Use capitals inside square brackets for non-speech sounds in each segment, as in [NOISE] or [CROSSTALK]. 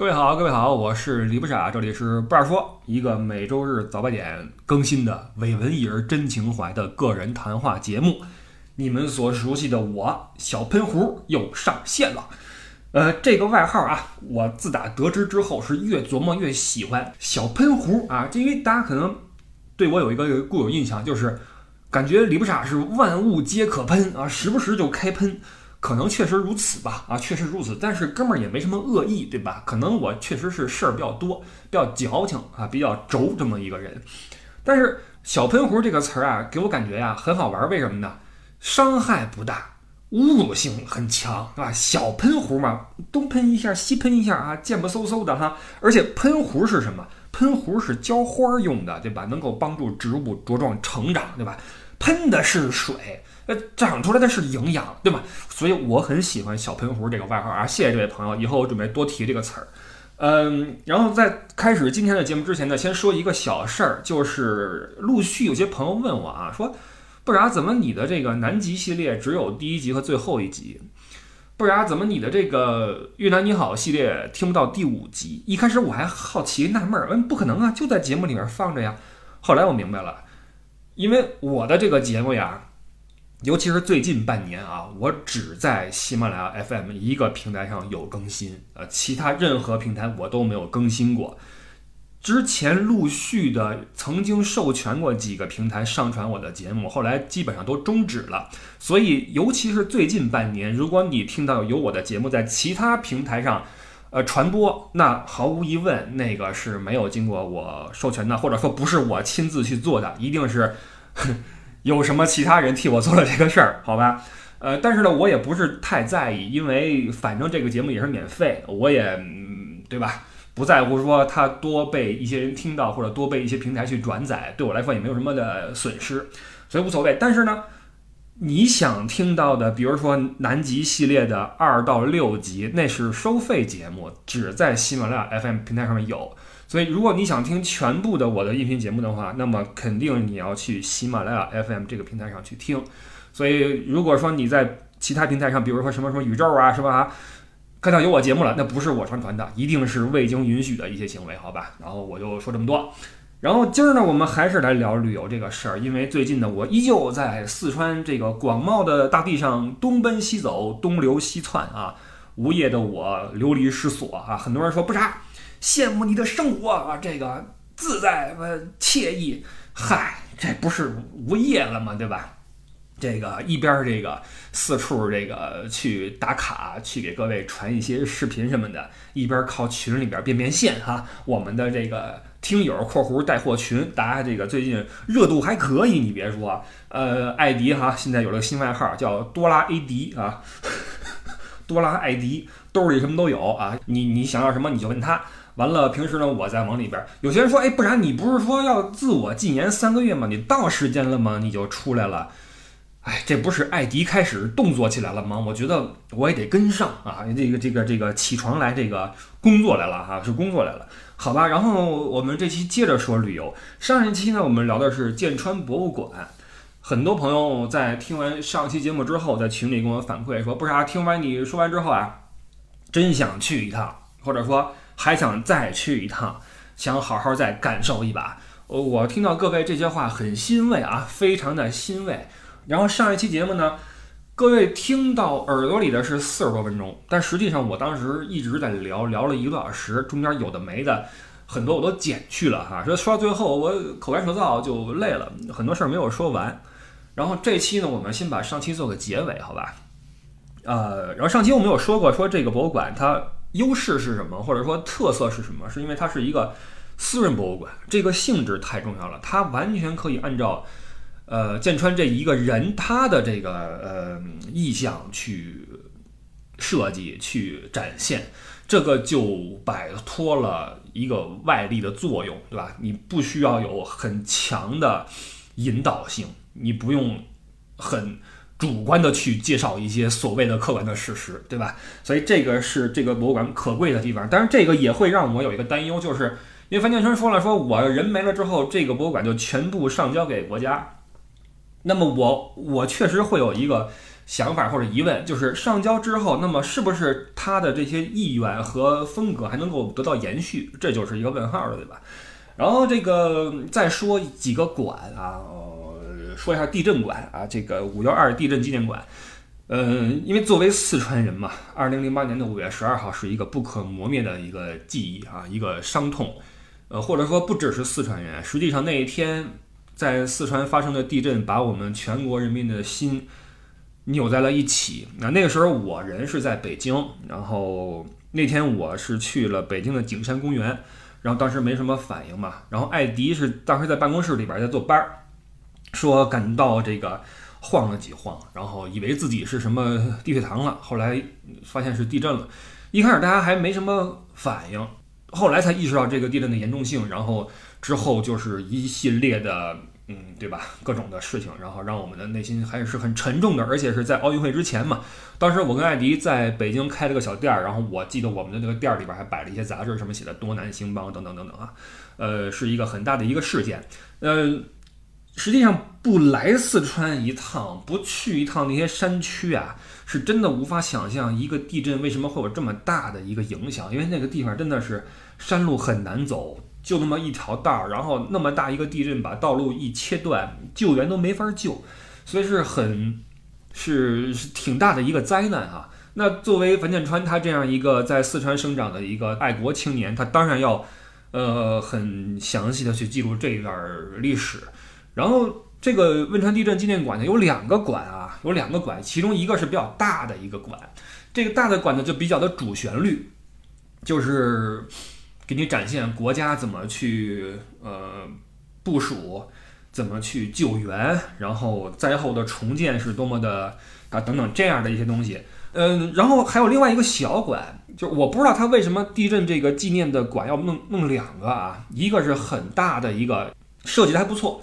各位好，各位好，我是李不傻，这里是不二说，一个每周日早八点更新的伪文艺而真情怀的个人谈话节目。你们所熟悉的我小喷壶又上线了。呃，这个外号啊，我自打得知之后是越琢磨越喜欢小喷壶啊，因为大家可能对我有一个固有印象，就是感觉李不傻是万物皆可喷啊，时不时就开喷。可能确实如此吧，啊，确实如此。但是哥们儿也没什么恶意，对吧？可能我确实是事儿比较多，比较矫情啊，比较轴这么一个人。但是“小喷壶”这个词儿啊，给我感觉呀很好玩。为什么呢？伤害不大，侮辱性很强，是吧？小喷壶嘛，东喷一下，西喷一下啊，贱不嗖嗖的哈。而且喷壶是什么？喷壶是浇花用的，对吧？能够帮助植物茁壮成长，对吧？喷的是水。长出来的是营养，对吧？所以我很喜欢“小喷壶”这个外号啊！谢谢这位朋友，以后我准备多提这个词儿。嗯，然后在开始今天的节目之前呢，先说一个小事儿，就是陆续有些朋友问我啊，说不然怎么你的这个南极系列只有第一集和最后一集？不然怎么你的这个越南你好系列听不到第五集？一开始我还好奇纳闷儿，嗯，不可能啊，就在节目里面放着呀。后来我明白了，因为我的这个节目呀。尤其是最近半年啊，我只在喜马拉雅 FM 一个平台上有更新，呃，其他任何平台我都没有更新过。之前陆续的曾经授权过几个平台上传我的节目，后来基本上都终止了。所以，尤其是最近半年，如果你听到有我的节目在其他平台上，呃，传播，那毫无疑问，那个是没有经过我授权的，或者说不是我亲自去做的，一定是。有什么其他人替我做了这个事儿？好吧，呃，但是呢，我也不是太在意，因为反正这个节目也是免费，我也嗯对吧？不在乎说它多被一些人听到，或者多被一些平台去转载，对我来说也没有什么的损失，所以无所谓。但是呢，你想听到的，比如说南极系列的二到六集，那是收费节目，只在喜马拉雅 FM 平台上面有。所以，如果你想听全部的我的音频节目的话，那么肯定你要去喜马拉雅 FM 这个平台上去听。所以，如果说你在其他平台上，比如说什么什么宇宙啊，是吧？看到有我节目了，那不是我上传的，一定是未经允许的一些行为，好吧？然后我就说这么多。然后今儿呢，我们还是来聊旅游这个事儿，因为最近呢，我依旧在四川这个广袤的大地上东奔西走，东流西窜啊。无业的我流离失所啊，很多人说不傻。羡慕你的生活啊，这个自在呃惬意，嗨，这不是无业了吗？对吧？这个一边这个四处这个去打卡，去给各位传一些视频什么的，一边靠群里边变变现哈。我们的这个听友（括弧带货群），大家这个最近热度还可以，你别说，呃，艾迪哈现在有了新外号叫多拉 A 迪啊，[LAUGHS] 多拉艾迪兜里什么都有啊，你你想要什么你就问他。完了，平时呢，我再往里边。有些人说，哎，不然你不是说要自我禁言三个月吗？你到时间了吗？你就出来了。哎，这不是艾迪开始动作起来了吗？我觉得我也得跟上啊。这个这个这个起床来这个工作来了哈，是工作来了，好吧。然后我们这期接着说旅游。上一期呢，我们聊的是剑川博物馆。很多朋友在听完上期节目之后，在群里跟我反馈说，不是听完你说完之后啊，真想去一趟，或者说。还想再去一趟，想好好再感受一把。我听到各位这些话很欣慰啊，非常的欣慰。然后上一期节目呢，各位听到耳朵里的是四十多分钟，但实际上我当时一直在聊聊了一个多小时，中间有的没的很多我都剪去了哈。说说到最后我口干舌燥就累了，很多事儿没有说完。然后这期呢，我们先把上期做个结尾，好吧？呃，然后上期我们有说过，说这个博物馆它。优势是什么，或者说特色是什么？是因为它是一个私人博物馆，这个性质太重要了。它完全可以按照，呃，剑川这一个人他的这个呃意向去设计、去展现，这个就摆脱了一个外力的作用，对吧？你不需要有很强的引导性，你不用很。主观的去介绍一些所谓的客观的事实，对吧？所以这个是这个博物馆可贵的地方。当然，这个也会让我有一个担忧，就是因为樊建春说了，说我人没了之后，这个博物馆就全部上交给国家。那么我我确实会有一个想法或者疑问，就是上交之后，那么是不是他的这些意愿和风格还能够得到延续？这就是一个问号了，对吧？然后这个再说几个馆啊，说一下地震馆啊，这个五幺二地震纪念馆。嗯，因为作为四川人嘛，二零零八年的五月十二号是一个不可磨灭的一个记忆啊，一个伤痛。呃，或者说不只是四川人，实际上那一天在四川发生的地震，把我们全国人民的心扭在了一起。那那个时候我人是在北京，然后那天我是去了北京的景山公园，然后当时没什么反应嘛。然后艾迪是当时在办公室里边在坐班儿，说感到这个。晃了几晃，然后以为自己是什么低血糖了，后来发现是地震了。一开始大家还没什么反应，后来才意识到这个地震的严重性，然后之后就是一系列的，嗯，对吧？各种的事情，然后让我们的内心还是很沉重的。而且是在奥运会之前嘛，当时我跟艾迪在北京开了个小店儿，然后我记得我们的那个店儿里边还摆了一些杂志，什么写的多南兴邦等等等等啊，呃，是一个很大的一个事件，呃。实际上不来四川一趟，不去一趟那些山区啊，是真的无法想象一个地震为什么会有这么大的一个影响。因为那个地方真的是山路很难走，就那么一条道儿，然后那么大一个地震把道路一切断，救援都没法救，所以是很是是挺大的一个灾难啊。那作为樊建川他这样一个在四川生长的一个爱国青年，他当然要呃很详细的去记录这一段历史。然后这个汶川地震纪念馆呢，有两个馆啊，有两个馆，其中一个是比较大的一个馆，这个大的馆呢就比较的主旋律，就是给你展现国家怎么去呃部署，怎么去救援，然后灾后的重建是多么的啊等等这样的一些东西。嗯，然后还有另外一个小馆，就我不知道他为什么地震这个纪念的馆要弄弄两个啊，一个是很大的一个，设计的还不错。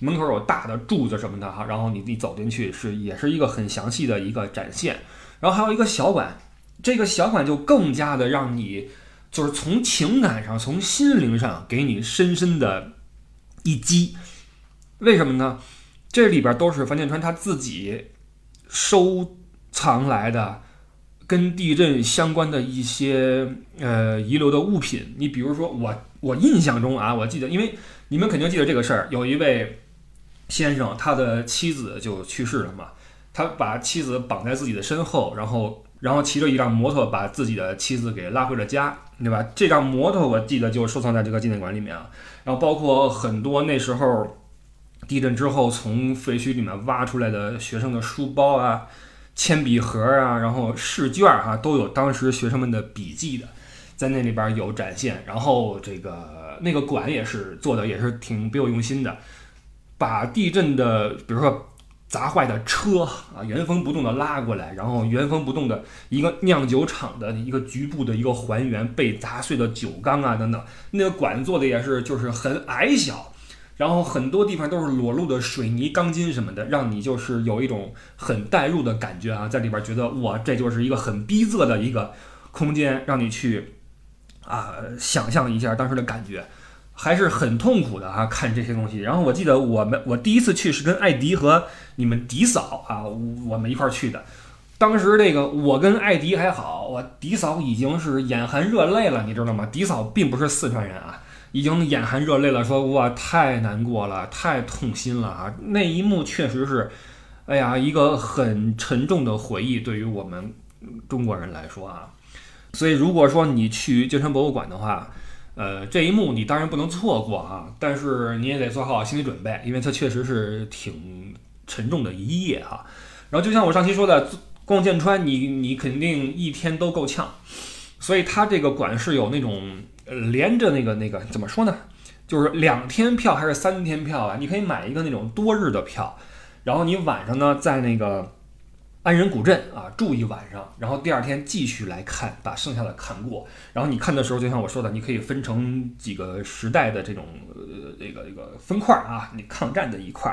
门口有大的柱子什么的哈，然后你你走进去是也是一个很详细的一个展现，然后还有一个小馆，这个小馆就更加的让你就是从情感上、从心灵上给你深深的一击。为什么呢？这里边都是樊建川他自己收藏来的跟地震相关的一些呃遗留的物品。你比如说我我印象中啊，我记得，因为你们肯定记得这个事儿，有一位。先生，他的妻子就去世了嘛，他把妻子绑在自己的身后，然后，然后骑着一辆摩托把自己的妻子给拉回了家，对吧？这辆摩托我记得就收藏在这个纪念馆里面啊。然后包括很多那时候地震之后从废墟里面挖出来的学生的书包啊、铅笔盒啊，然后试卷哈，都有当时学生们的笔记的，在那里边有展现。然后这个那个馆也是做的也是挺别有用心的。把地震的，比如说砸坏的车啊，原封不动的拉过来，然后原封不动的一个酿酒厂的一个局部的一个还原，被砸碎的酒缸啊等等，那个管做的也是就是很矮小，然后很多地方都是裸露的水泥钢筋什么的，让你就是有一种很代入的感觉啊，在里边觉得哇，这就是一个很逼仄的一个空间，让你去啊想象一下当时的感觉。还是很痛苦的哈，看这些东西。然后我记得我们我第一次去是跟艾迪和你们迪嫂啊，我们一块儿去的。当时这个我跟艾迪还好，我迪嫂已经是眼含热泪了，你知道吗？迪嫂并不是四川人啊，已经眼含热泪了，说哇太难过了，太痛心了啊！那一幕确实是，哎呀，一个很沉重的回忆，对于我们中国人来说啊。所以如果说你去金川博物馆的话，呃，这一幕你当然不能错过啊，但是你也得做好心理准备，因为它确实是挺沉重的一夜哈。然后就像我上期说的，逛剑川，你你肯定一天都够呛，所以它这个馆是有那种连着那个那个怎么说呢？就是两天票还是三天票啊？你可以买一个那种多日的票，然后你晚上呢在那个。安仁古镇啊，住一晚上，然后第二天继续来看，把剩下的看过。然后你看的时候，就像我说的，你可以分成几个时代的这种呃这个这个分块啊，你抗战的一块，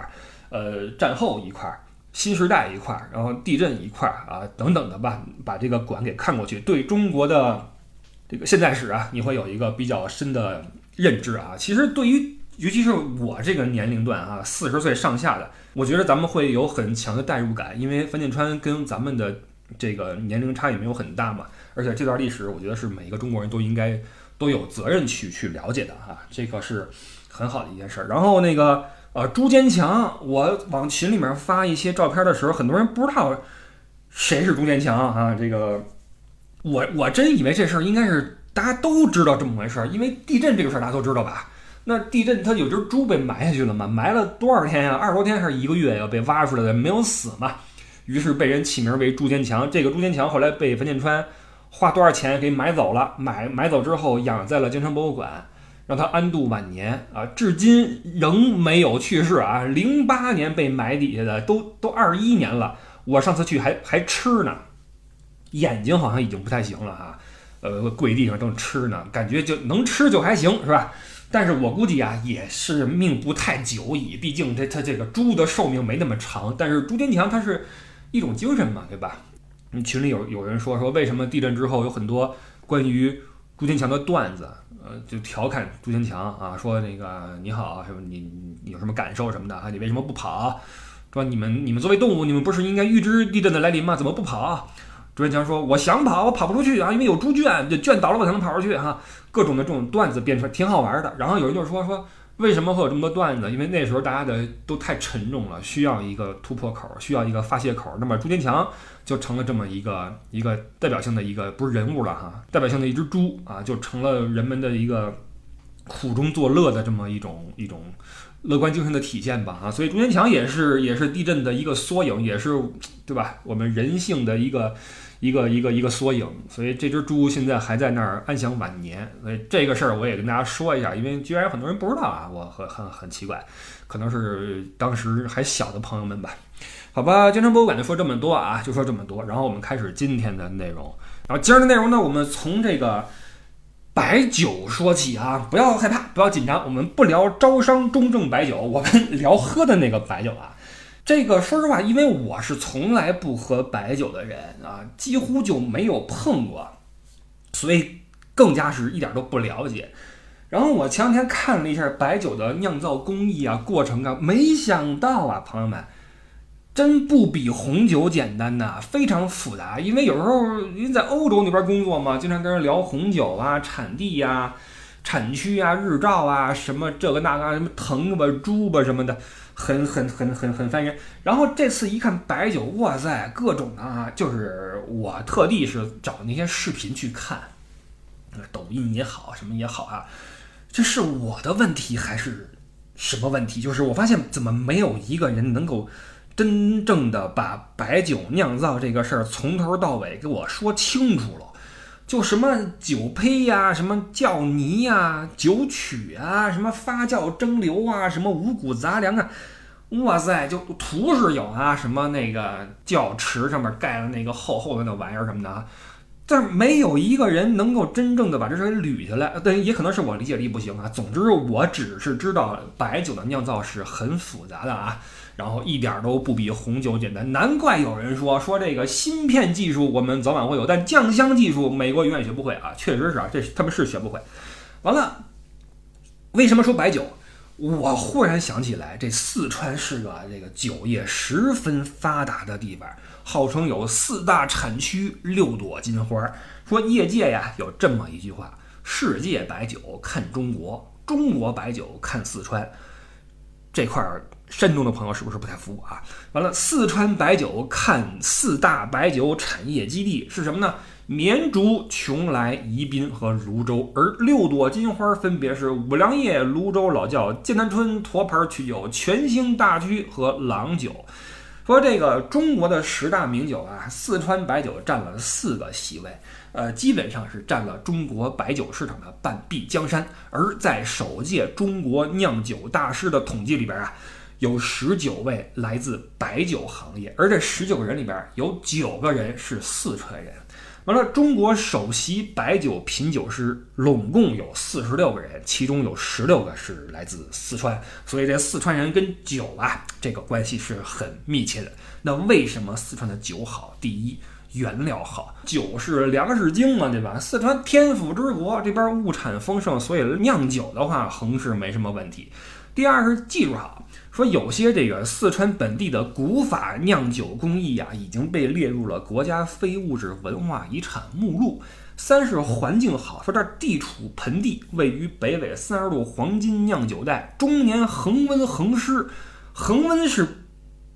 呃战后一块，新时代一块儿，然后地震一块儿啊等等的吧，把这个馆给看过去，对中国的这个现代史啊，你会有一个比较深的认知啊。其实对于尤其是我这个年龄段啊，四十岁上下的，我觉得咱们会有很强的代入感，因为樊建川跟咱们的这个年龄差也没有很大嘛，而且这段历史，我觉得是每一个中国人都应该都有责任去去了解的哈，这个是很好的一件事儿。然后那个呃，朱坚强，我往群里面发一些照片的时候，很多人不知道谁是朱坚强啊，这个我我真以为这事儿应该是大家都知道这么回事儿，因为地震这个事儿大家都知道吧。那地震，它有只猪被埋下去了嘛？埋了多少天呀？二十多天还是一个月？要被挖出来的，没有死嘛？于是被人起名为朱坚强。这个朱坚强后来被樊建川花多少钱给买走了？买买走之后养在了京城博物馆，让他安度晚年啊！至今仍没有去世啊！零八年被埋底下的，都都二一年了。我上次去还还吃呢，眼睛好像已经不太行了哈。呃，跪地上正吃呢，感觉就能吃就还行是吧？但是我估计啊，也是命不太久矣。毕竟这他这个猪的寿命没那么长。但是朱坚强他是一种精神嘛，对吧？你群里有有人说说，为什么地震之后有很多关于朱坚强的段子？呃，就调侃朱坚强啊，说那个你好，什么你你有什么感受什么的啊？你为什么不跑？说你们你们作为动物，你们不是应该预知地震的来临吗？怎么不跑？朱坚强说：“我想跑，我跑不出去啊，因为有猪圈，这圈倒了我才能跑出去哈。各种的这种段子编出来挺好玩的。然后有人就说说，为什么会有这么多段子？因为那时候大家的都太沉重了，需要一个突破口，需要一个发泄口。那么朱坚强就成了这么一个一个代表性的一个不是人物了哈，代表性的一只猪啊，就成了人们的一个苦中作乐的这么一种一种。”乐观精神的体现吧，啊，所以朱坚强也是也是地震的一个缩影，也是对吧？我们人性的一个一个一个一个缩影。所以这只猪现在还在那儿安享晚年。所以这个事儿我也跟大家说一下，因为居然有很多人不知道啊，我很很很奇怪，可能是当时还小的朋友们吧。好吧，京城博物馆就说这么多啊，就说这么多。然后我们开始今天的内容。然后今儿的内容呢，我们从这个。白酒说起啊，不要害怕，不要紧张，我们不聊招商中正白酒，我们聊喝的那个白酒啊。这个说实话，因为我是从来不喝白酒的人啊，几乎就没有碰过，所以更加是一点都不了解。然后我前两天看了一下白酒的酿造工艺啊、过程啊，没想到啊，朋友们。真不比红酒简单呐，非常复杂。因为有时候您在欧洲那边工作嘛，经常跟人聊红酒啊、产地呀、产区啊、日照啊，什么这个那个，什么藤吧、猪吧什么的，很很很很很烦人。然后这次一看白酒，哇塞，各种啊，就是我特地是找那些视频去看，抖音也好，什么也好啊，这是我的问题还是什么问题？就是我发现怎么没有一个人能够。真正的把白酒酿造这个事儿从头到尾给我说清楚了，就什么酒胚呀，什么窖泥呀，酒曲啊，什么发酵蒸馏啊，什么五谷杂粮啊，哇塞，就图是有啊，什么那个窖池上面盖了那个厚厚的那玩意儿什么的啊，但是没有一个人能够真正的把这事给捋下来。但，也可能是我理解力不行啊。总之，我只是知道白酒的酿造是很复杂的啊。然后一点都不比红酒简单，难怪有人说说这个芯片技术我们早晚会有，但酱香技术美国永远学不会啊！确实是啊，这他们是学不会。完了，为什么说白酒？我忽然想起来，这四川是个这个酒业十分发达的地方，号称有四大产区六朵金花。说业界呀有这么一句话：世界白酒看中国，中国白酒看四川。这块儿。山东的朋友是不是不太服啊？完了，四川白酒看四大白酒产业基地是什么呢？绵竹、邛崃、宜宾和泸州，而六朵金花分别是五粮液、泸州老窖、剑南春、沱牌曲酒、全兴大曲和郎酒。说这个中国的十大名酒啊，四川白酒占了四个席位，呃，基本上是占了中国白酒市场的半壁江山。而在首届中国酿酒大师的统计里边啊。有十九位来自白酒行业，而这十九个人里边有九个人是四川人。完了，中国首席白酒品酒师拢共有四十六个人，其中有十六个是来自四川。所以这四川人跟酒啊，这个关系是很密切的。那为什么四川的酒好？第一，原料好。酒是粮食精嘛，对吧？四川天府之国，这边物产丰盛，所以酿酒的话，横是没什么问题。第二是技术好。说有些这个四川本地的古法酿酒工艺啊，已经被列入了国家非物质文化遗产目录。三是环境好，说这儿地处盆地，位于北纬三十度黄金酿酒带，终年恒温恒湿。恒温是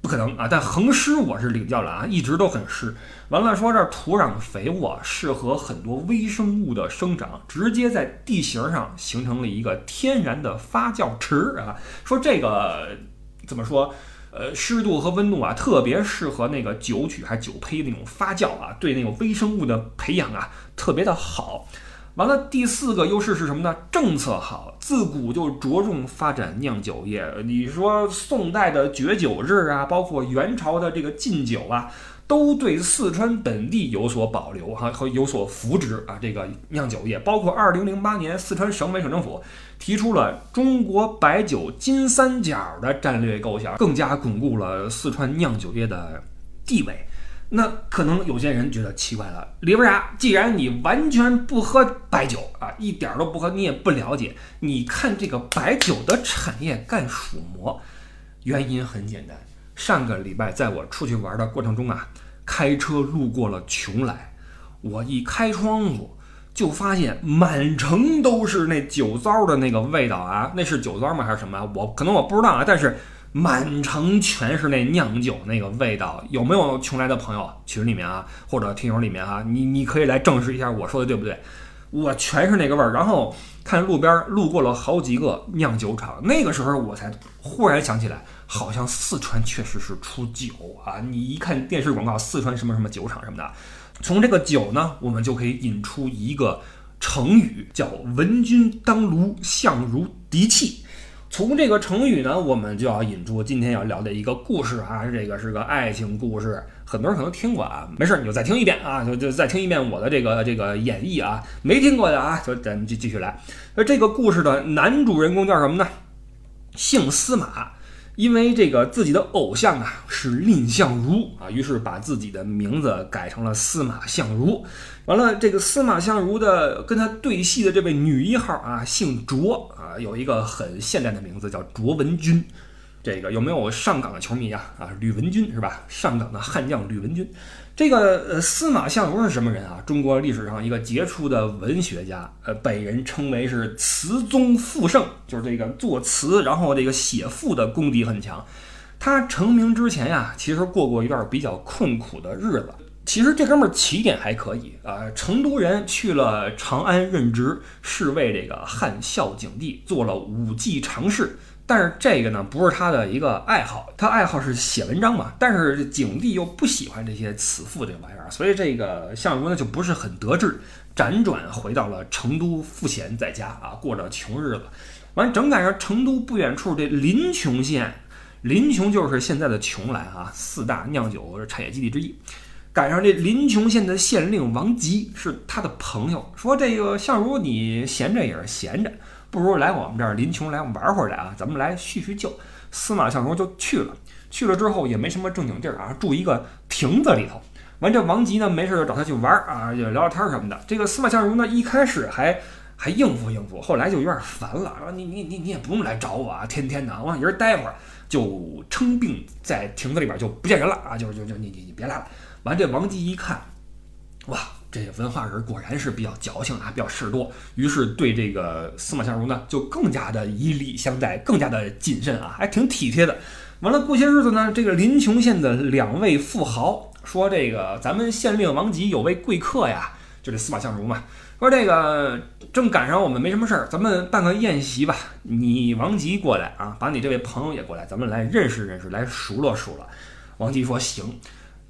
不可能啊，但恒湿我是领教了啊，一直都很湿。完了，说这土壤肥沃，适合很多微生物的生长，直接在地形上形成了一个天然的发酵池啊。说这个。怎么说？呃，湿度和温度啊，特别适合那个酒曲还酒胚那种发酵啊，对那种微生物的培养啊，特别的好。完了，第四个优势是什么呢？政策好，自古就着重发展酿酒业。你说宋代的绝酒制啊，包括元朝的这个禁酒啊。都对四川本地有所保留哈和有所扶植啊，这个酿酒业，包括二零零八年四川省委省政府提出了中国白酒金三角的战略构想，更加巩固了四川酿酒业的地位。那可能有些人觉得奇怪了，李不啥？既然你完全不喝白酒啊，一点都不喝，你也不了解，你看这个白酒的产业干什么？原因很简单。上个礼拜，在我出去玩的过程中啊，开车路过了邛崃，我一开窗户就发现满城都是那酒糟的那个味道啊！那是酒糟吗？还是什么啊？我可能我不知道啊。但是满城全是那酿酒那个味道。有没有邛崃的朋友群里面啊，或者听友里面啊？你你可以来证实一下我说的对不对？我全是那个味儿。然后看路边路过了好几个酿酒厂，那个时候我才忽然想起来。好像四川确实是出酒啊！你一看电视广告，四川什么什么酒厂什么的，从这个酒呢，我们就可以引出一个成语，叫“闻君当炉，相如敌器”。从这个成语呢，我们就要引出今天要聊的一个故事啊，这个是个爱情故事，很多人可能听过啊，没事你就再听一遍啊，就就再听一遍我的这个这个演绎啊，没听过的啊，就咱就继续来。那这个故事的男主人公叫什么呢？姓司马。因为这个自己的偶像啊是蔺相如啊，于是把自己的名字改成了司马相如。完了，这个司马相如的跟他对戏的这位女一号啊，姓卓啊，有一个很现代的名字叫卓文君。这个有没有上港的球迷啊？啊，吕文君是吧？上港的悍将吕文君。这个呃，司马相如是什么人啊？中国历史上一个杰出的文学家，呃，被人称为是词宗赋圣，就是这个作词，然后这个写赋的功底很强。他成名之前呀，其实过过一段比较困苦的日子。其实这哥们儿起点还可以啊，成都人去了长安任职，是为这个汉孝景帝做了武技常侍。但是这个呢，不是他的一个爱好，他爱好是写文章嘛。但是景帝又不喜欢这些词赋这玩意儿，所以这个相如呢就不是很得志，辗转回到了成都赋闲在家啊，过着穷日子。完，正赶上成都不远处这临邛县，临邛就是现在的邛崃啊，四大酿酒产业基地之一。赶上这临邛县的县令王吉是他的朋友，说这个相如你闲着也是闲着。不如来我们这儿临邛来玩会儿来啊！咱们来叙叙旧。司马相如就去了，去了之后也没什么正经地儿啊，住一个亭子里头。完，这王吉呢没事就找他去玩啊，就聊聊天什么的。这个司马相如呢一开始还还应付应付，后来就有点烦了，说你你你你也不用来找我啊，天天的往一人待会儿，就称病在亭子里边就不见人了啊，就就就你你你别来了。完，这王吉一看，哇！这文化人果然是比较矫情啊，比较事多，于是对这个司马相如呢，就更加的以礼相待，更加的谨慎啊，还挺体贴的。完了，过些日子呢，这个临邛县的两位富豪说：“这个咱们县令王吉有位贵客呀，就这司马相如嘛，说这个正赶上我们没什么事儿，咱们办个宴席吧。你王吉过来啊，把你这位朋友也过来，咱们来认识认识，来熟络熟络。”王吉说：“行。”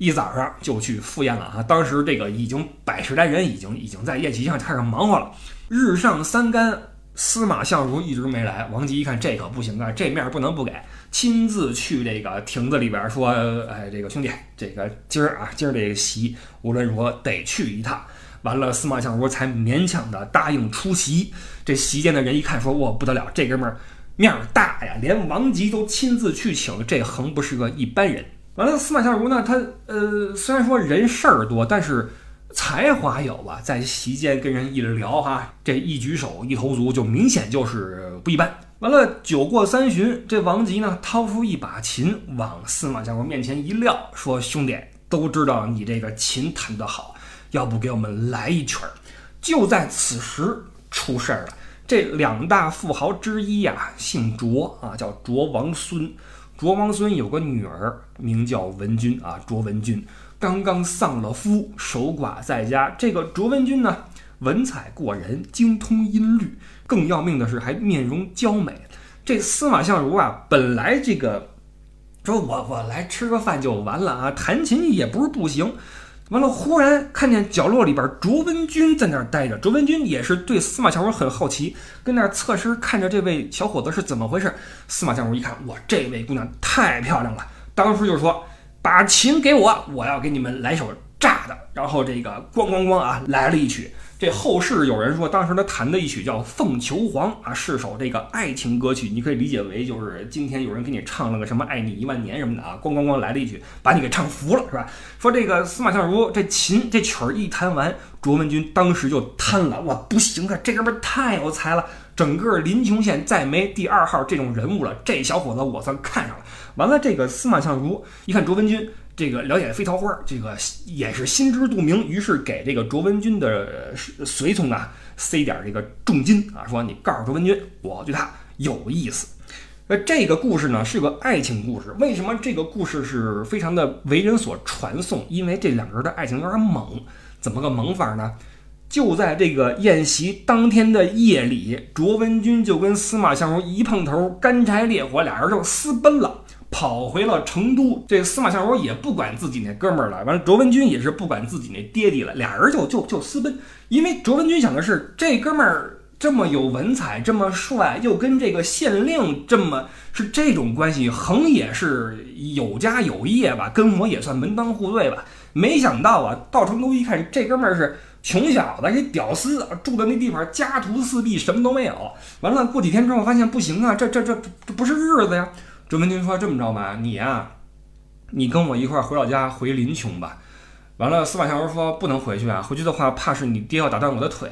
一早上就去赴宴了啊！当时这个已经百十来人，已经已经在宴席上开始忙活了。日上三竿，司马相如一直没来。王吉一看这可不行啊，这面不能不给，亲自去这个亭子里边说：“哎，这个兄弟，这个今儿啊，今儿这个席无论如何得去一趟。”完了，司马相如才勉强的答应出席。这席间的人一看说：“哇，不得了，这哥们儿面儿大呀，连王吉都亲自去请，这横不是个一般人。”完了，司马相如呢，他呃虽然说人事儿多，但是才华有啊，在席间跟人一聊哈，这一举手一投足就明显就是不一般。完了，酒过三巡，这王吉呢掏出一把琴，往司马相如面前一撂，说：“兄弟，都知道你这个琴弹得好，要不给我们来一曲儿？”就在此时，出事儿了。这两大富豪之一呀，姓卓啊，叫卓王孙。卓王孙有个女儿，名叫文君啊，卓文君刚刚丧了夫，守寡在家。这个卓文君呢？文采过人，精通音律，更要命的是还面容娇美。这司马相如啊，本来这个说我我来吃个饭就完了啊，弹琴也不是不行。完了，忽然看见角落里边卓文君在那儿待着。卓文君也是对司马相如很好奇，跟那儿侧身看着这位小伙子是怎么回事。司马相如一看，哇，这位姑娘太漂亮了，当时就说：“把琴给我，我要给你们来首炸的。”然后这个咣咣咣啊，来了一曲。这后世有人说，当时他弹的一曲叫《凤求凰》啊，是首这个爱情歌曲。你可以理解为，就是今天有人给你唱了个什么“爱你一万年”什么的啊，咣咣咣来了一曲，把你给唱服了，是吧？说这个司马相如这琴这曲儿一弹完，卓文君当时就瘫了。哇，不行啊，这哥们太有才了，整个临邛县再没第二号这种人物了。这小伙子我算看上了。完了，这个司马相如一看卓文君。这个了解飞桃花，这个也是心知肚明，于是给这个卓文君的随从啊塞点这个重金啊，说你告诉卓文君，我对他有意思。呃，这个故事呢是个爱情故事，为什么这个故事是非常的为人所传颂？因为这两个人的爱情有点猛，怎么个猛法呢？就在这个宴席当天的夜里，卓文君就跟司马相如一碰头，干柴烈火，俩人就私奔了。跑回了成都，这司马相如也不管自己那哥们儿了，完了卓文君也是不管自己那爹地了，俩人就就就私奔。因为卓文君想的是，这哥们儿这么有文采，这么帅，又跟这个县令这么是这种关系，横也是有家有业吧，跟我也算门当户对吧。没想到啊，到成都一看，这哥们儿是穷小子，一屌丝，住的那地方家徒四壁，什么都没有。完了过几天之后发现不行啊，这这这这不是日子呀。周文君说：“这么着吧，你呀，你跟我一块儿回老家，回临邛吧。”完了，司马相如说：“不能回去啊，回去的话，怕是你爹要打断我的腿。”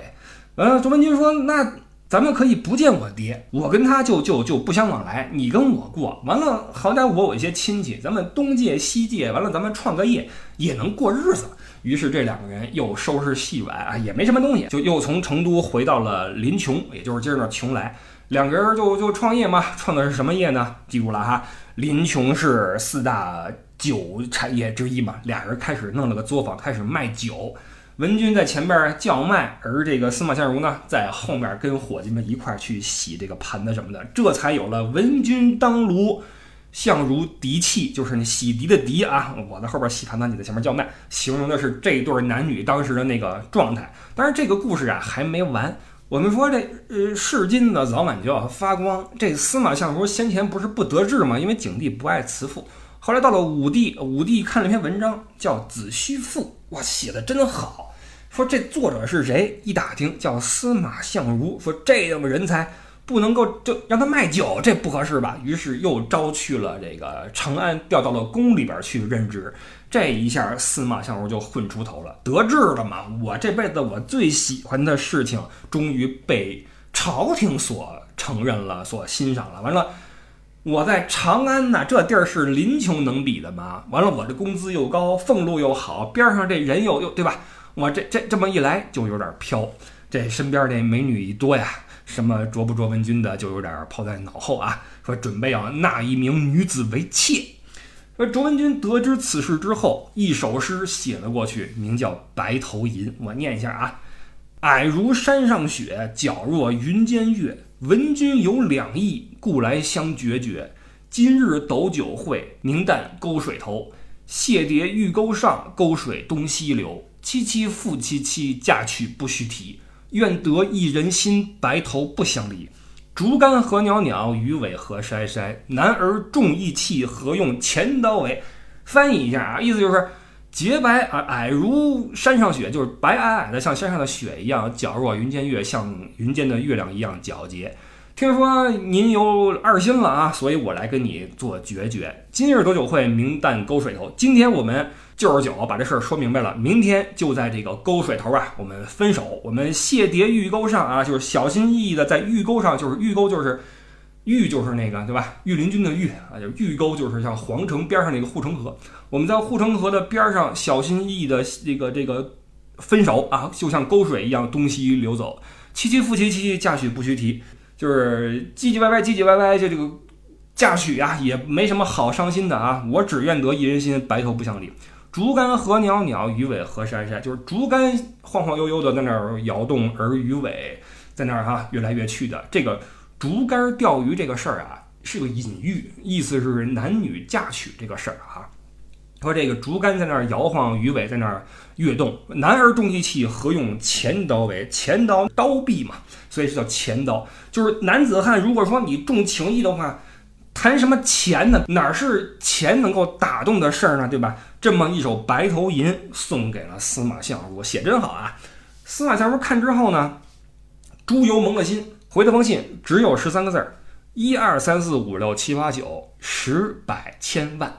完了，周文君说：“那咱们可以不见我爹，我跟他就就就不相往来，你跟我过。完了，好歹我有一些亲戚，咱们东借西借，完了咱们创个业也能过日子。”于是这两个人又收拾细软啊，也没什么东西，就又从成都回到了临邛，也就是今儿那邛崃。两个人就就创业嘛，创的是什么业呢？记住了哈，临邛是四大酒产业之一嘛。俩人开始弄了个作坊，开始卖酒。文君在前边叫卖，而这个司马相如呢，在后面跟伙计们一块去洗这个盘子什么的，这才有了文君当炉，相如涤器，就是那洗涤的涤啊。我在后边洗盘子，你在前面叫卖，形容的是这对男女当时的那个状态。但是这个故事啊还没完。我们说这呃，是金子早晚就要发光。这司马相如先前不是不得志吗？因为景帝不爱慈父。后来到了武帝，武帝看了一篇文章，叫《子虚赋》，哇，写的真好。[LAUGHS] 说这作者是谁？一打听叫司马相如。说这样的人才不能够就让他卖酒，这不合适吧？于是又招去了这个长安，调到了宫里边去任职。这一下，司马相如就混出头了，得志了嘛！我这辈子我最喜欢的事情，终于被朝廷所承认了，所欣赏了。完了，我在长安呢，这地儿是林琼能比的吗？完了，我这工资又高，俸禄又好，边上这人又又对吧？我这这这么一来就有点飘，这身边这美女一多呀，什么卓不卓文君的就有点抛在脑后啊，说准备要纳一名女子为妾。而卓文君得知此事之后，一首诗写了过去，名叫《白头吟》。我念一下啊：“矮如山上雪，皎若云间月。闻君有两意，故来相决绝。今日斗酒会，明旦沟水头。谢蝶玉钩上，沟水东西流。凄凄复凄凄，嫁娶不须提。愿得一人心，白头不相离。”竹竿何袅袅，鱼尾何筛筛。男儿重义气，何用钱刀为？翻译一下啊，意思就是洁白啊，矮如山上雪，就是白矮矮的，像山上的雪一样；皎若云间月，像云间的月亮一样皎洁。听说您有二心了啊，所以我来跟你做决绝。今日斗酒会，明旦沟水头。今天我们就是酒，把这事儿说明白了。明天就在这个沟水头啊，我们分手。我们谢蝶玉钩上啊，就是小心翼翼的在玉钩上，就是玉钩就是玉，就是那个对吧？御林军的御啊，就玉钩就是像皇城边上那个护城河。我们在护城河的边上小心翼翼的这个这个分手啊，就像沟水一样东西流走。七七复七七，嫁娶不须提。就是唧唧歪歪，唧唧歪歪，就这个嫁娶啊，也没什么好伤心的啊。我只愿得一人心，白头不相离。竹竿何袅袅，鱼尾何珊珊。就是竹竿晃晃悠悠的在那儿摇动，而鱼尾在那儿哈越来越去的。这个竹竿钓鱼这个事儿啊，是个隐喻，意思是男女嫁娶这个事儿啊。说这个竹竿在那儿摇晃，鱼尾在那儿跃动。男儿重义气，何用钱刀为？钱刀刀臂嘛，所以是叫钱刀。就是男子汉，如果说你重情义的话，谈什么钱呢？哪是钱能够打动的事儿呢？对吧？这么一首《白头吟》送给了司马相如，写真好啊！司马相如看之后呢，猪油蒙了心，回了封信，只有十三个字儿：一二三四五六七八九，十百千万。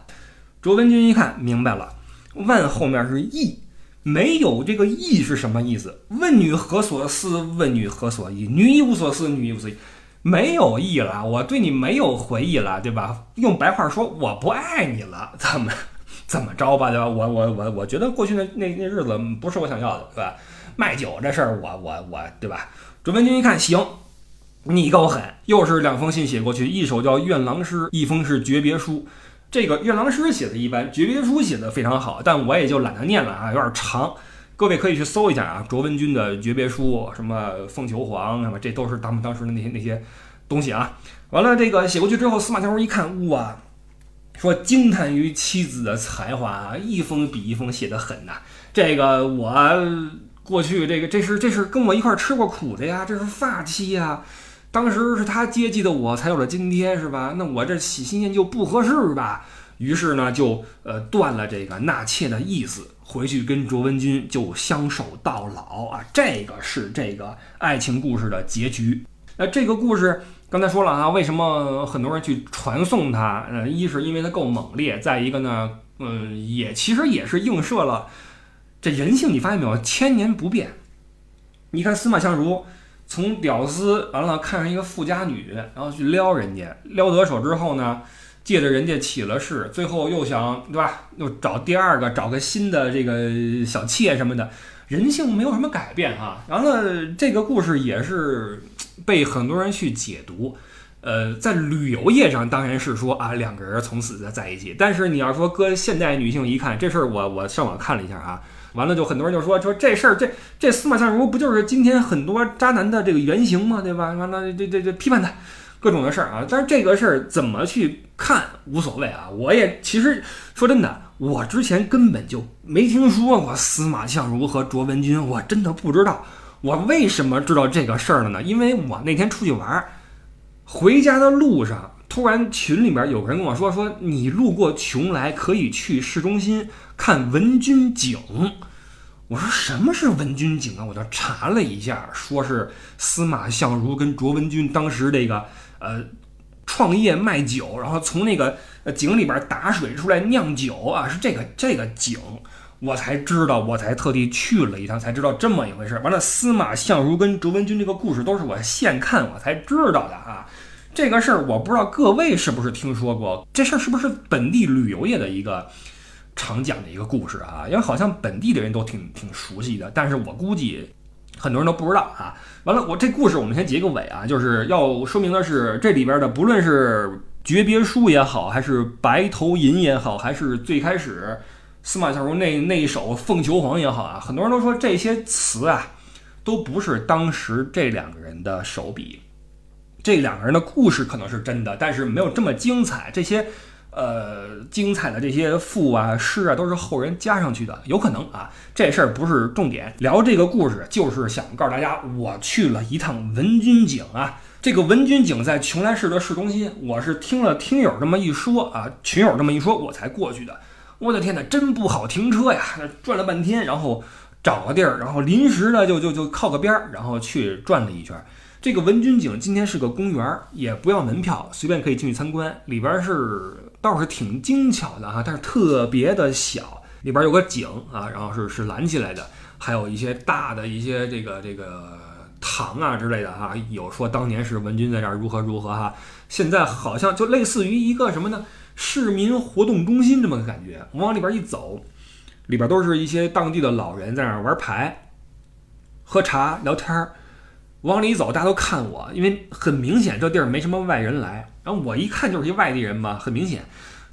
卓文君一看明白了，万后面是亿，没有这个亿是什么意思？问女何所思？问女何所忆？女亦无所思，女亦无所忆，没有义了，我对你没有回忆了，对吧？用白话说，我不爱你了，怎么 [LAUGHS] 怎么着吧，对吧？我我我我觉得过去那那那日子不是我想要的，对吧？卖酒这事儿，我我我，对吧？卓文君一看，行，你够狠，又是两封信写过去，一首叫《愿郎诗》，一封是诀别书。这个怨郎诗写的一般，诀别书写的非常好，但我也就懒得念了啊，有点长。各位可以去搜一下啊，卓文君的诀别书，什么凤求凰，什么这都是他们当时的那些那些东西啊。完了，这个写过去之后，司马相如一看，哇，说惊叹于妻子的才华啊，一封比一封写的狠呐。这个我过去这个这是这是跟我一块吃过苦的呀，这是发妻呀。当时是他接济的我，才有了今天，是吧？那我这喜新厌旧不合适吧？于是呢，就呃断了这个纳妾的意思，回去跟卓文君就相守到老啊。这个是这个爱情故事的结局。那这个故事刚才说了啊，为什么很多人去传颂它？呃，一是因为它够猛烈，再一个呢，嗯，也其实也是映射了这人性。你发现没有，千年不变。你看司马相如。从屌丝完了看上一个富家女，然后去撩人家，撩得手之后呢，借着人家起了势，最后又想对吧？又找第二个，找个新的这个小妾什么的，人性没有什么改变哈。完了，这个故事也是被很多人去解读，呃，在旅游业上当然是说啊，两个人从此在在一起，但是你要说搁现代女性一看这事儿，我我上网看了一下啊。完了，就很多人就说说这事儿，这这司马相如不就是今天很多渣男的这个原型吗？对吧？完了，这这这批判他各种的事儿啊。但是这个事儿怎么去看无所谓啊。我也其实说真的，我之前根本就没听说过司马相如和卓文君，我真的不知道。我为什么知道这个事儿了呢？因为我那天出去玩，回家的路上，突然群里面有人跟我说说，你路过邛崃可以去市中心。看文君井，我说什么是文君井啊？我就查了一下，说是司马相如跟卓文君当时这个呃创业卖酒，然后从那个井里边打水出来酿酒啊，是这个这个井，我才知道，我才特地去了一趟，才知道这么一回事。完了，司马相如跟卓文君这个故事都是我现看我才知道的啊。这个事儿我不知道各位是不是听说过，这事儿是不是本地旅游业的一个？常讲的一个故事啊，因为好像本地的人都挺挺熟悉的，但是我估计很多人都不知道啊。完了，我这故事我们先结个尾啊，就是要说明的是，这里边的不论是诀别书也好，还是白头吟也好，还是最开始司马相如那那一首凤求凰也好啊，很多人都说这些词啊都不是当时这两个人的手笔，这两个人的故事可能是真的，但是没有这么精彩。这些。呃，精彩的这些赋啊、诗啊，都是后人加上去的，有可能啊。这事儿不是重点，聊这个故事就是想告诉大家，我去了一趟文君井啊。这个文君井在邛崃市的市中心，我是听了听友这么一说啊，群友这么一说，我才过去的。我的天哪，真不好停车呀！转了半天，然后找个地儿，然后临时的就就就靠个边儿，然后去转了一圈。这个文君井今天是个公园，也不要门票，随便可以进去参观。里边是倒是挺精巧的哈，但是特别的小。里边有个井啊，然后是是拦起来的，还有一些大的一些这个这个堂啊之类的哈。有说当年是文君在这儿如何如何哈，现在好像就类似于一个什么呢？市民活动中心这么个感觉。我往里边一走，里边都是一些当地的老人在那儿玩牌、喝茶、聊天儿。往里走，大家都看我，因为很明显这地儿没什么外人来。然后我一看就是一外地人嘛，很明显，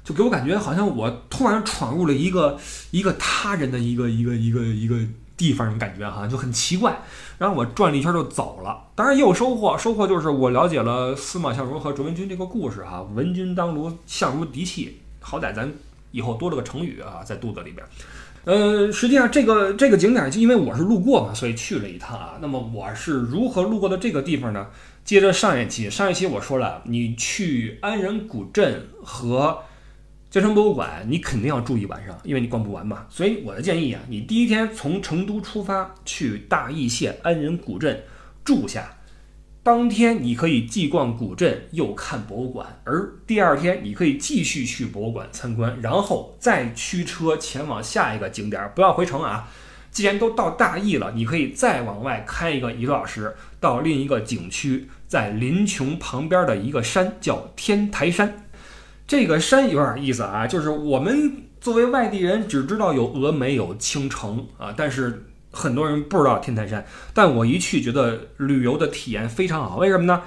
就给我感觉好像我突然闯入了一个一个他人的一个一个一个一个地方的感觉哈，就很奇怪。然后我转了一圈就走了，当然也有收获，收获就是我了解了司马相如和卓文君这个故事哈。文君当如相如嫡妻，好歹咱以后多了个成语啊，在肚子里边。呃，实际上这个这个景点，就因为我是路过嘛，所以去了一趟啊。那么我是如何路过的这个地方呢？接着上一期，上一期我说了，你去安仁古镇和京城博物馆，你肯定要住一晚上，因为你逛不完嘛。所以我的建议啊，你第一天从成都出发，去大邑县安仁古镇住下。当天你可以既逛古镇又看博物馆，而第二天你可以继续去博物馆参观，然后再驱车前往下一个景点，不要回城啊！既然都到大邑了，你可以再往外开一个一个小时，到另一个景区，在临邛旁边的一个山叫天台山。这个山有点意思啊，就是我们作为外地人只知道有峨眉有青城啊，但是。很多人不知道天台山，但我一去觉得旅游的体验非常好。为什么呢？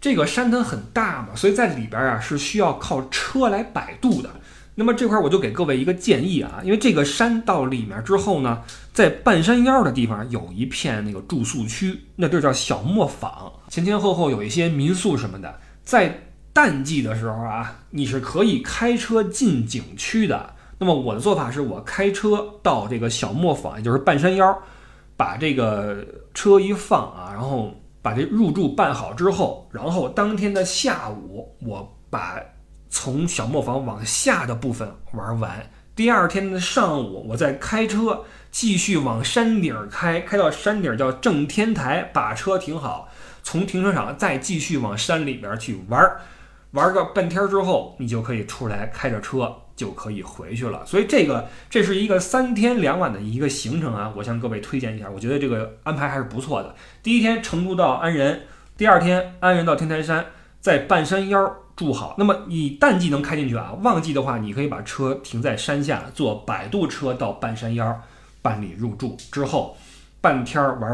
这个山它很大嘛，所以在里边啊是需要靠车来摆渡的。那么这块我就给各位一个建议啊，因为这个山到里面之后呢，在半山腰的地方有一片那个住宿区，那地儿叫小磨坊，前前后后有一些民宿什么的。在淡季的时候啊，你是可以开车进景区的。那么我的做法是我开车到这个小磨坊，也就是半山腰，把这个车一放啊，然后把这入住办好之后，然后当天的下午我把从小磨坊往下的部分玩完。第二天的上午，我再开车继续往山顶开，开到山顶叫正天台，把车停好，从停车场再继续往山里边去玩儿，玩儿个半天之后，你就可以出来开着车。就可以回去了，所以这个这是一个三天两晚的一个行程啊，我向各位推荐一下，我觉得这个安排还是不错的。第一天成都到安仁，第二天安仁到天台山，在半山腰住好。那么你淡季能开进去啊，旺季的话，你可以把车停在山下，坐摆渡车到半山腰办理入住，之后半天玩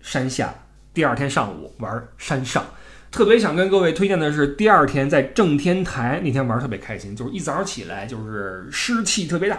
山下，第二天上午玩山上。特别想跟各位推荐的是，第二天在正天台那天玩特别开心，就是一早起来就是湿气特别大，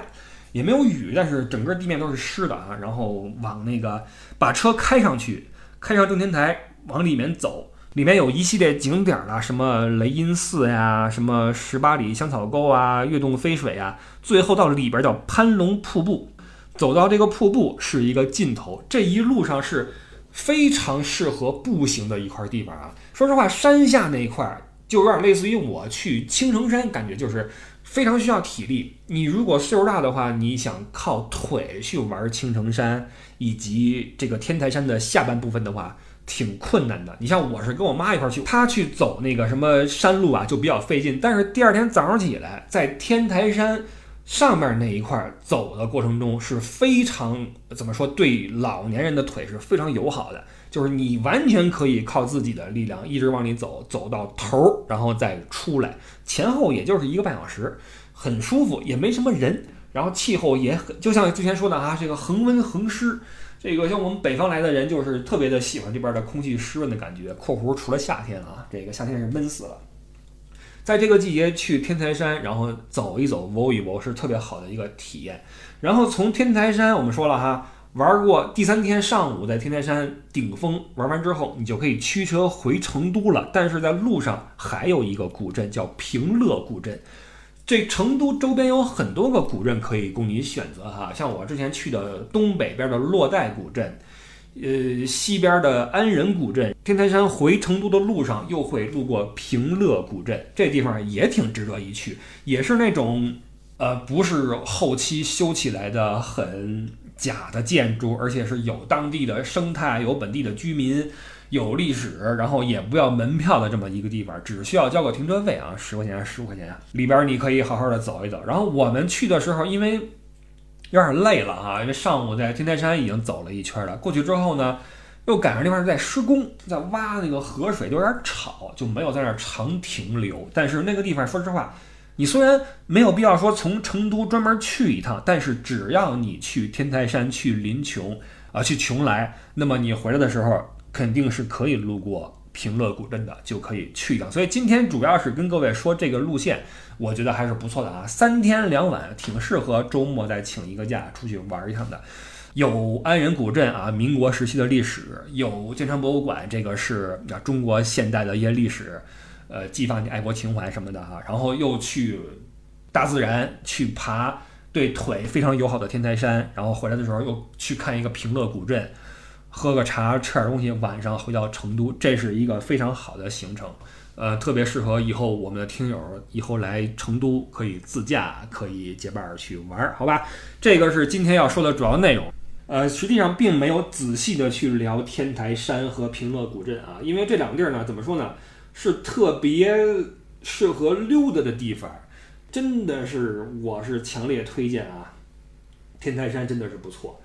也没有雨，但是整个地面都是湿的啊。然后往那个把车开上去，开上正天台往里面走，里面有一系列景点啦，什么雷音寺呀，什么十八里香草沟啊，跃动飞水啊，最后到里边叫攀龙瀑布，走到这个瀑布是一个尽头，这一路上是。非常适合步行的一块地方啊！说实话，山下那一块就有点类似于我去青城山，感觉就是非常需要体力。你如果岁数大的话，你想靠腿去玩青城山以及这个天台山的下半部分的话，挺困难的。你像我是跟我妈一块去，她去走那个什么山路啊，就比较费劲。但是第二天早上起来，在天台山。上面那一块走的过程中是非常怎么说？对老年人的腿是非常友好的，就是你完全可以靠自己的力量一直往里走，走到头儿，然后再出来，前后也就是一个半小时，很舒服，也没什么人，然后气候也很，就像之前说的啊，这个恒温恒湿，这个像我们北方来的人就是特别的喜欢这边的空气湿润的感觉。括弧除了夏天啊，这个夏天是闷死了。在这个季节去天台山，然后走一走、摸一摸，是特别好的一个体验。然后从天台山，我们说了哈，玩过第三天上午在天台山顶峰玩完之后，你就可以驱车回成都了。但是在路上还有一个古镇叫平乐古镇，这成都周边有很多个古镇可以供你选择哈，像我之前去的东北边的洛带古镇。呃，西边的安仁古镇，天台山回成都的路上又会路过平乐古镇，这地方也挺值得一去，也是那种呃，不是后期修起来的很假的建筑，而且是有当地的生态，有本地的居民，有历史，然后也不要门票的这么一个地方，只需要交个停车费啊，十块钱、十五块钱，里边你可以好好的走一走。然后我们去的时候，因为有点累了哈，因为上午在天台山已经走了一圈了，过去之后呢，又赶上那块在施工，在挖那个河水，就有点吵，就没有在那儿长停留。但是那个地方，说实话。你虽然没有必要说从成都专门去一趟，但是只要你去天台山、去临邛啊、去邛崃，那么你回来的时候肯定是可以路过平乐古镇的，就可以去一趟。所以今天主要是跟各位说这个路线，我觉得还是不错的啊，三天两晚，挺适合周末再请一个假出去玩一趟的。有安仁古镇啊，民国时期的历史；有建昌博物馆，这个是啊中国现代的一些历史。呃，激发你爱国情怀什么的哈，然后又去大自然去爬对腿非常友好的天台山，然后回来的时候又去看一个平乐古镇，喝个茶，吃点东西，晚上回到成都，这是一个非常好的行程。呃，特别适合以后我们的听友以后来成都可以自驾，可以结伴去玩，好吧？这个是今天要说的主要内容。呃，实际上并没有仔细的去聊天台山和平乐古镇啊，因为这两个地儿呢，怎么说呢？是特别适合溜达的地方，真的是，我是强烈推荐啊！天台山真的是不错，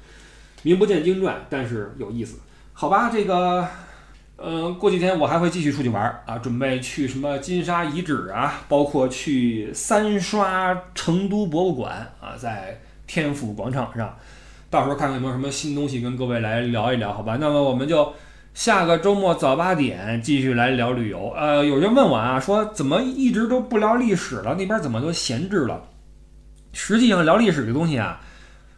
名不见经传，但是有意思。好吧，这个，呃，过几天我还会继续出去玩啊，准备去什么金沙遗址啊，包括去三刷成都博物馆啊，在天府广场上，到时候看看有没有什么新东西跟各位来聊一聊，好吧？那么我们就。下个周末早八点继续来聊旅游。呃，有人问我啊，说怎么一直都不聊历史了？那边怎么都闲置了？实际上聊历史这东西啊，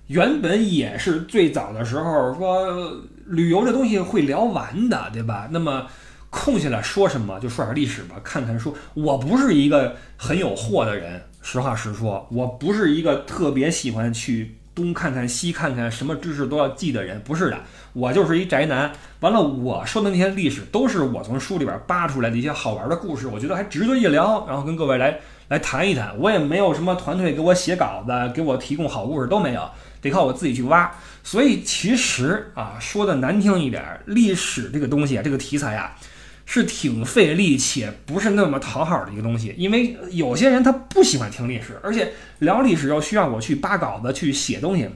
原本也是最早的时候说旅游这东西会聊完的，对吧？那么空下来说什么就说点历史吧，看看书。我不是一个很有货的人，实话实说，我不是一个特别喜欢去。东看看西看看，什么知识都要记的人不是的，我就是一宅男。完了，我说的那些历史都是我从书里边扒出来的一些好玩的故事，我觉得还值得一聊，然后跟各位来来谈一谈。我也没有什么团队给我写稿子，给我提供好故事都没有，得靠我自己去挖。所以其实啊，说的难听一点，历史这个东西啊，这个题材啊。是挺费力且不是那么讨好的一个东西，因为有些人他不喜欢听历史，而且聊历史又需要我去扒稿子去写东西，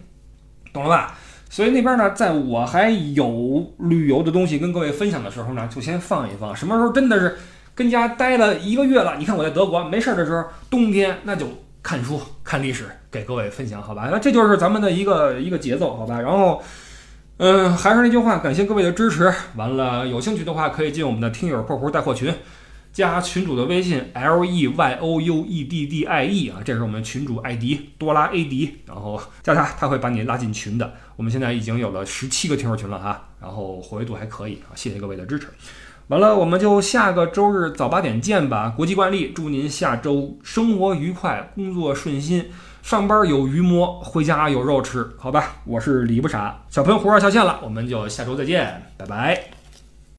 懂了吧？所以那边呢，在我还有旅游的东西跟各位分享的时候呢，就先放一放。什么时候真的是跟家待了一个月了？你看我在德国没事儿的时候，冬天那就看书看历史，给各位分享，好吧？那这就是咱们的一个一个节奏，好吧？然后。嗯，还是那句话，感谢各位的支持。完了，有兴趣的话可以进我们的听友破壶带货群，加群主的微信 l e y o u e d d i e 啊，这是我们群主艾迪多拉 A 迪，然后加他，他会把你拉进群的。我们现在已经有了十七个听友群了哈，然后活跃度还可以啊，谢谢各位的支持。完了，我们就下个周日早八点见吧。国际惯例，祝您下周生活愉快，工作顺心。上班有鱼摸，回家有肉吃，好吧？我是李不傻，小喷壶要下线了，我们就下周再见，拜拜。